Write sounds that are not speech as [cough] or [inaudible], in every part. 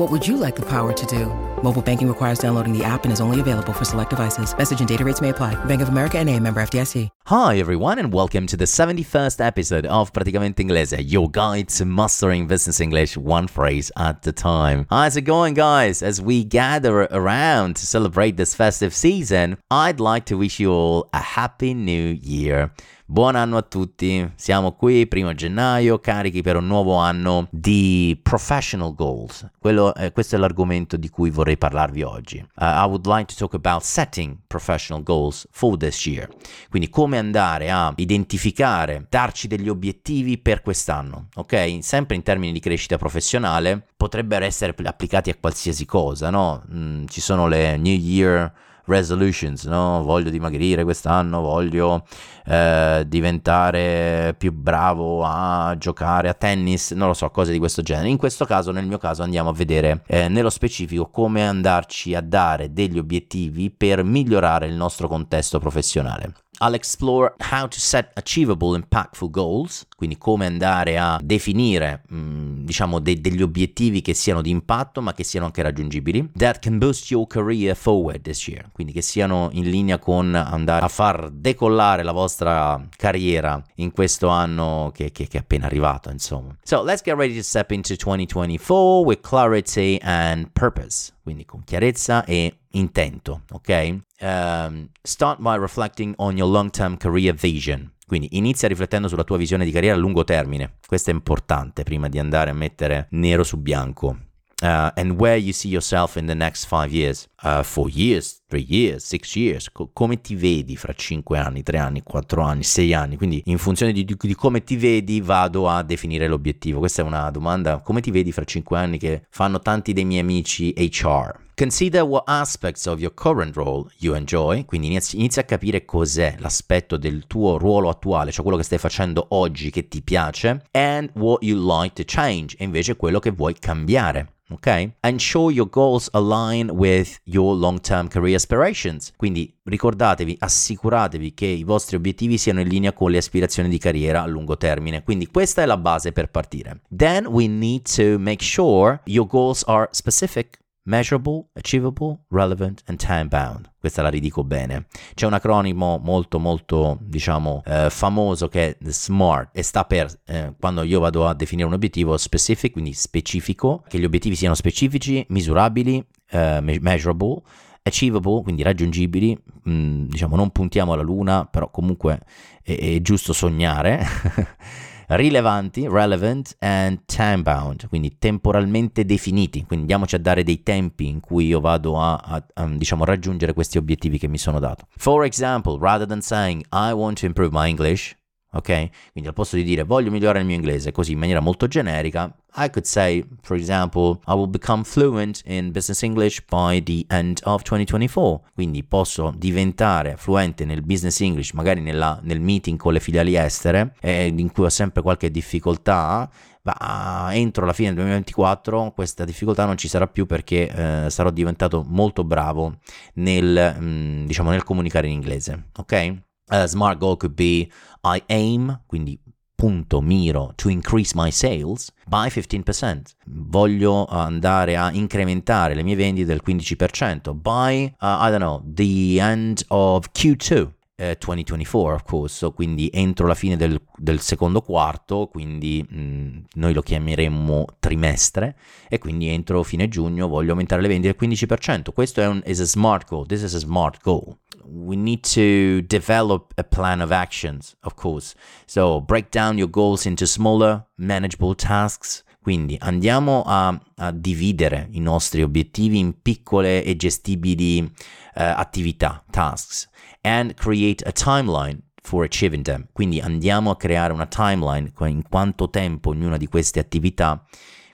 What would you like the power to do? Mobile banking requires downloading the app and is only available for select devices. Message and data rates may apply. Bank of America and a member FDIC. Hi everyone and welcome to the 71st episode of Praticamente Inglese, your guide to mastering business English one phrase at a time. How's it going guys? As we gather around to celebrate this festive season, I'd like to wish you all a happy new year. Buon anno a tutti, siamo qui, primo gennaio, carichi per un nuovo anno di professional goals. Quello, eh, questo è l'argomento di cui vorrei parlarvi oggi. Uh, I would like to talk about setting professional goals for this year. Quindi come andare a identificare, darci degli obiettivi per quest'anno, ok? Sempre in termini di crescita professionale, potrebbero essere applicati a qualsiasi cosa, no? Mm, ci sono le New Year resolutions, no? Voglio dimagrire quest'anno, voglio eh, diventare più bravo a giocare a tennis, non lo so, cose di questo genere. In questo caso, nel mio caso, andiamo a vedere eh, nello specifico come andarci a dare degli obiettivi per migliorare il nostro contesto professionale. I'll explore how to set achievable, impactful goals, quindi come andare a definire, mm, diciamo, de- degli obiettivi che siano di impatto ma che siano anche raggiungibili. That can boost your career forward this year, quindi che siano in linea con andare a far decollare la vostra carriera in questo anno che, che, che è appena arrivato, insomma. So let's get ready to step into 2024 with clarity and purpose quindi con chiarezza e intento, ok? Um, start by reflecting on your long-term career vision. Quindi inizia riflettendo sulla tua visione di carriera a lungo termine. Questo è importante prima di andare a mettere nero su bianco. Uh, and where you see yourself in the next five years, uh, four years, three years, six years, Co- come ti vedi fra cinque anni, tre anni, quattro anni, sei anni, quindi in funzione di, di, come ti vedi vado a definire l'obiettivo. Questa è una domanda, come ti vedi fra cinque anni che fanno tanti dei miei amici HR. Consider what aspects of your current role you enjoy, quindi inizia, inizia a capire cos'è l'aspetto del tuo ruolo attuale, cioè quello che stai facendo oggi che ti piace, and what you like to change, e invece quello che vuoi cambiare ok? Ensure your goals align with your long-term career aspirations. Quindi ricordatevi, assicuratevi che i vostri obiettivi siano in linea con le aspirazioni di carriera a lungo termine. Quindi questa è la base per partire. Then we need to make sure your goals are specific Measurable, Achievable, Relevant and Time Bound. Questa la ridico bene. C'è un acronimo molto molto diciamo eh, famoso che è SMART e sta per eh, quando io vado a definire un obiettivo specific, quindi specifico, che gli obiettivi siano specifici, misurabili, eh, measurable, achievable, quindi raggiungibili, mm, diciamo non puntiamo alla luna, però comunque è, è giusto sognare. [laughs] rilevanti, relevant and time bound, quindi temporalmente definiti, quindi andiamoci a dare dei tempi in cui io vado a, a, a diciamo raggiungere questi obiettivi che mi sono dato. For example, rather than saying I want to improve my English, ok? Quindi al posto di dire voglio migliorare il mio inglese così in maniera molto generica, I could say, for example, I will become fluent in business English by the end of 2024. Quindi posso diventare fluente nel business English, magari nella, nel meeting con le filiali estere, eh, in cui ho sempre qualche difficoltà, ma entro la fine del 2024 questa difficoltà non ci sarà più perché eh, sarò diventato molto bravo nel, mh, mm, diciamo, nel comunicare in inglese, ok? A smart goal could be I aim, quindi punto miro to increase my sales by 15%. Voglio andare a incrementare le mie vendite del 15% by uh, I don't know, the end of Q2. Uh, 2024, of course, quindi entro la fine del, del secondo quarto, quindi mh, mm, noi lo chiameremmo trimestre, e quindi entro fine giugno voglio aumentare le vendite del 15%. Questo è un is a smart goal, this is a smart goal. We need to develop a plan of actions, of course. So break down your goals into smaller, manageable tasks. Quindi andiamo a, a dividere i nostri obiettivi in piccole e gestibili uh, attività, tasks, and create a timeline for achieving them. Quindi andiamo a creare una timeline in quanto tempo ognuna di queste attività,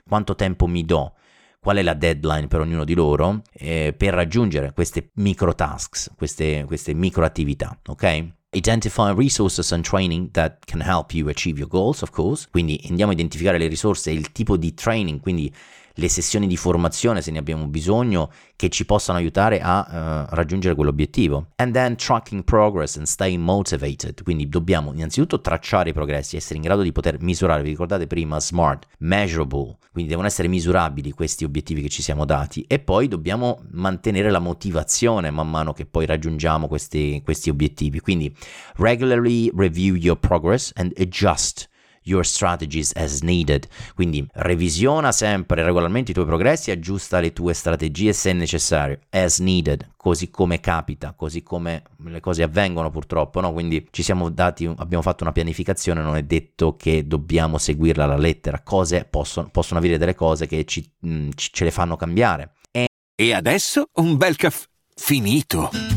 quanto tempo mi do, qual è la deadline per ognuno di loro eh, per raggiungere queste micro tasks, queste, queste micro attività, ok? Identify resources and training that can help you achieve your goals, of course. Quindi andiamo a identificare le risorse e il tipo di training, quindi le sessioni di formazione se ne abbiamo bisogno che ci possano aiutare a uh, raggiungere quell'obiettivo. And then tracking progress and staying motivated. Quindi dobbiamo innanzitutto tracciare i progressi, essere in grado di poter misurare, vi ricordate prima smart, measurable, quindi devono essere misurabili questi obiettivi che ci siamo dati e poi dobbiamo mantenere la motivazione man mano che poi raggiungiamo questi, questi obiettivi. Quindi regularly review your progress and adjust your strategies as needed. Quindi revisiona sempre regolarmente i tuoi progressi, aggiusta le tue strategie se necessario, as needed, così come capita, così come le cose avvengono purtroppo, no? Quindi ci siamo dati, abbiamo fatto una pianificazione, non è detto che dobbiamo seguirla alla lettera, cose possono, possono avere delle cose che ci, mh, mm, ce le fanno cambiare. E, e adesso un bel caffè finito.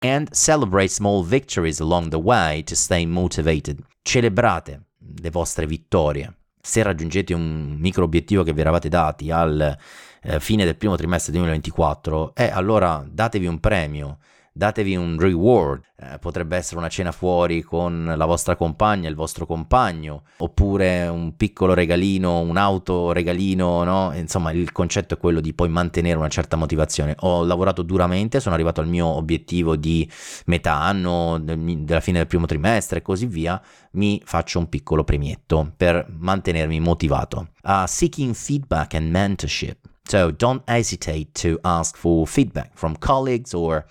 and celebrate small victories along the way to stay motivated. Celebrate le vostre vittorie. Se raggiungete un micro obiettivo che vi eravate dati al eh, fine del primo trimestre 2024, eh, allora datevi un premio, datevi un reward, eh, potrebbe essere una cena fuori con la vostra compagna, il vostro compagno, oppure un piccolo regalino, un auto regalino, no? Insomma, il concetto è quello di poi mantenere una certa motivazione. Ho lavorato duramente, sono arrivato al mio obiettivo di metà anno, della fine del primo trimestre e così via, mi faccio un piccolo premietto per mantenermi motivato. Uh, seeking feedback and mentorship. So don't hesitate to ask for feedback from colleagues or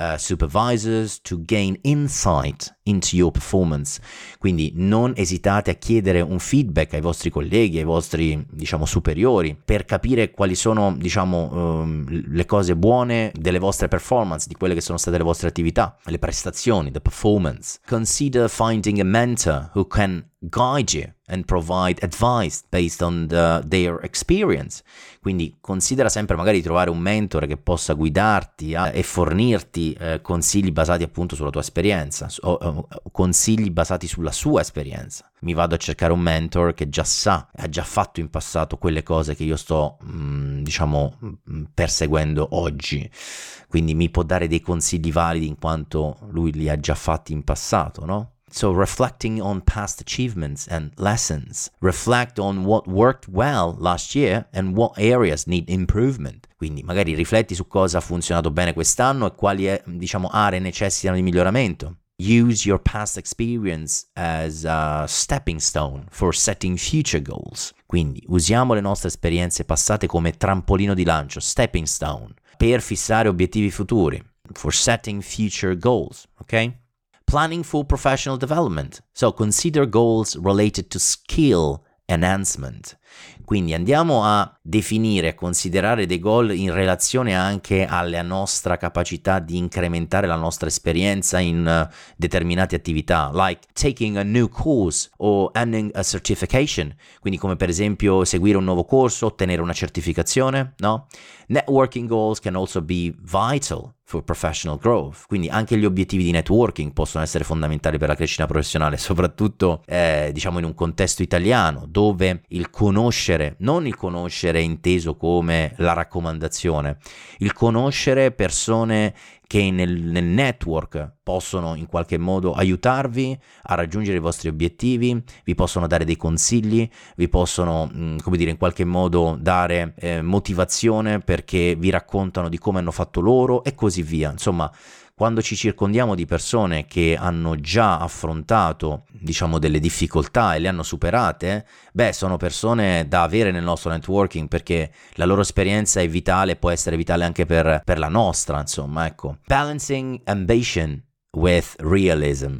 uh, supervisors to gain insight into your performance. Quindi non esitate a chiedere un feedback ai vostri colleghi, ai vostri, diciamo, superiori per capire quali sono, diciamo, um, le cose buone delle vostre performance, di quelle che sono state le vostre attività, le prestazioni, the performance. Consider finding a mentor who can guide you and provide advice based on the, their experience. Quindi considera sempre magari di trovare un mentore che possa guidarti a, e fornirti eh, consigli basati appunto sulla tua esperienza o, o, consigli basati sulla sua esperienza. Mi vado a cercare un mentor che già sa, ha già fatto in passato quelle cose che io sto, mh, mm, diciamo, mh, mm, perseguendo oggi. Quindi mi può dare dei consigli validi in quanto lui li ha già fatti in passato, no? So, reflecting on past achievements and lessons, reflect on what worked well last year and what areas need improvement. Quindi, magari rifletti su cosa ha funzionato bene quest'anno e quali diciamo, aree necessitano di miglioramento. Use your past experience as a stepping stone for setting future goals. Quindi usiamo le nostre esperienze passate come trampolino di lancio, stepping stone, per fissare obiettivi futuri, for setting future goals, ok? Planning for professional development. So consider goals related to skill enhancement. Quindi andiamo a definire, a considerare dei goal in relazione anche alla nostra capacità di incrementare la nostra esperienza in uh, determinate attività, like taking a new course o earning a certification, quindi come per esempio seguire un nuovo corso, ottenere una certificazione, no? Networking goals can also be vital for professional growth. Quindi anche gli obiettivi di networking possono essere fondamentali per la crescita professionale, [laughs] soprattutto eh, diciamo in un contesto italiano dove il conoscere, non il conoscere inteso come la raccomandazione, il conoscere persone che nel, nel, network possono in qualche modo aiutarvi a raggiungere i vostri obiettivi, vi possono dare dei consigli, vi possono, mm, come dire, in qualche modo dare eh, motivazione perché vi raccontano di come hanno fatto loro e così via. Insomma, quando ci circondiamo di persone che hanno già affrontato, diciamo, delle difficoltà e le hanno superate, beh, sono persone da avere nel nostro networking perché la loro esperienza è vitale, può essere vitale anche per, per la nostra, insomma, ecco. Balancing ambition with realism.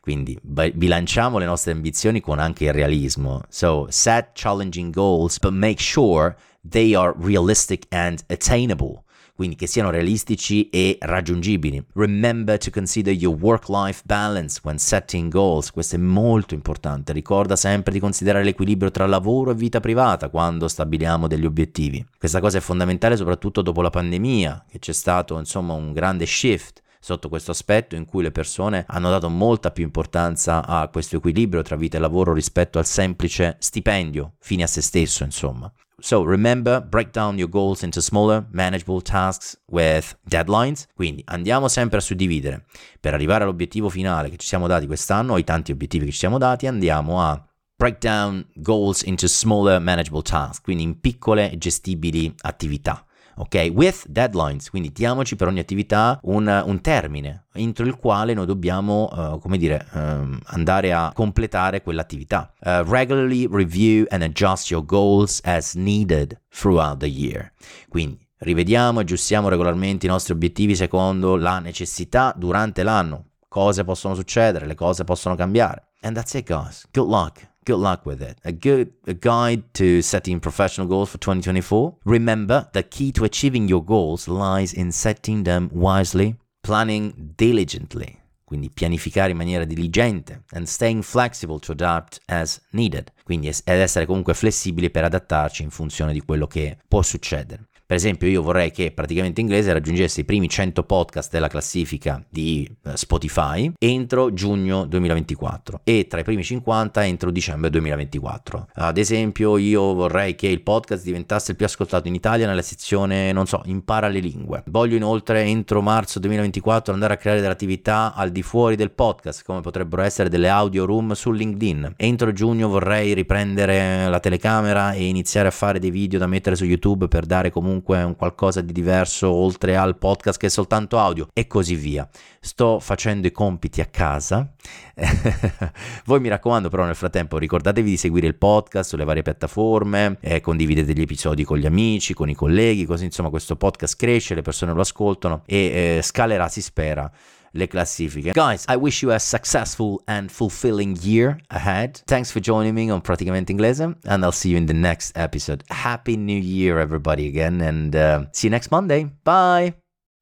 Quindi bilanciamo le nostre ambizioni con anche il realismo. So, set challenging goals, but make sure they are realistic and attainable quindi che siano realistici e raggiungibili. Remember to consider your work-life balance when setting goals, questo è molto importante, ricorda sempre di considerare l'equilibrio tra lavoro e vita privata quando stabiliamo degli obiettivi. Questa cosa è fondamentale soprattutto dopo la pandemia, che c'è stato insomma un grande shift sotto questo aspetto in cui le persone hanno dato molta più importanza a questo equilibrio tra vita e lavoro rispetto al semplice stipendio fine a se stesso, insomma. So remember, break down your goals into smaller, manageable tasks with deadlines. Quindi andiamo sempre a suddividere. Per arrivare all'obiettivo finale che ci siamo dati quest'anno, ai tanti obiettivi che ci siamo dati, andiamo a break down goals into smaller, manageable tasks, quindi in piccole e gestibili attività ok? With deadlines, quindi diamoci per ogni attività un, un termine entro il quale noi dobbiamo, uh, come dire, um, andare a completare quell'attività. Uh, regularly review and adjust your goals as needed throughout the year. Quindi rivediamo e aggiustiamo regolarmente i nostri obiettivi secondo la necessità durante l'anno. Cose possono succedere, le cose possono cambiare. And that's it, guys. Good luck. Good luck with it. A good a guide to setting professional goals for 2024. Remember, the key to achieving your goals lies in setting them wisely, planning diligently, quindi pianificare in maniera diligente, and staying flexible to adapt as needed, quindi ed essere comunque flessibili per adattarci in funzione di quello che può succedere. Per esempio, io vorrei che praticamente inglese raggiungesse i primi 100 podcast della classifica di eh, Spotify entro giugno 2024 e tra i primi 50 entro dicembre 2024. Ad esempio, io vorrei che il podcast diventasse il più ascoltato in Italia nella sezione, non so, impara le lingue. Voglio inoltre entro marzo 2024 andare a creare delle attività al di fuori del podcast, come potrebbero essere delle audio room su LinkedIn. Entro giugno vorrei riprendere la telecamera e iniziare a fare dei video da mettere su YouTube per dare comunque comunque un qualcosa di diverso oltre al podcast che è soltanto audio e così via. Sto facendo i compiti a casa. [laughs] Voi mi raccomando però nel frattempo ricordatevi di seguire il podcast sulle varie piattaforme, eh, condividete gli episodi con gli amici, con i colleghi, così insomma questo podcast cresce, le persone lo ascoltano e eh, scalerà si spera le classifiche. Guys, I wish you a successful and fulfilling year ahead. Thanks for joining me on Praticamente Inglese, and I'll see you in the next episode. Happy New Year, everybody, again, and uh, see you next Monday. Bye.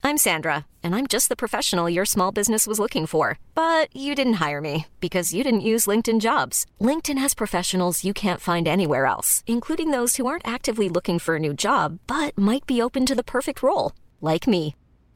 I'm Sandra, and I'm just the professional your small business was looking for. But you didn't hire me because you didn't use LinkedIn jobs. LinkedIn has professionals you can't find anywhere else, including those who aren't actively looking for a new job but might be open to the perfect role, like me.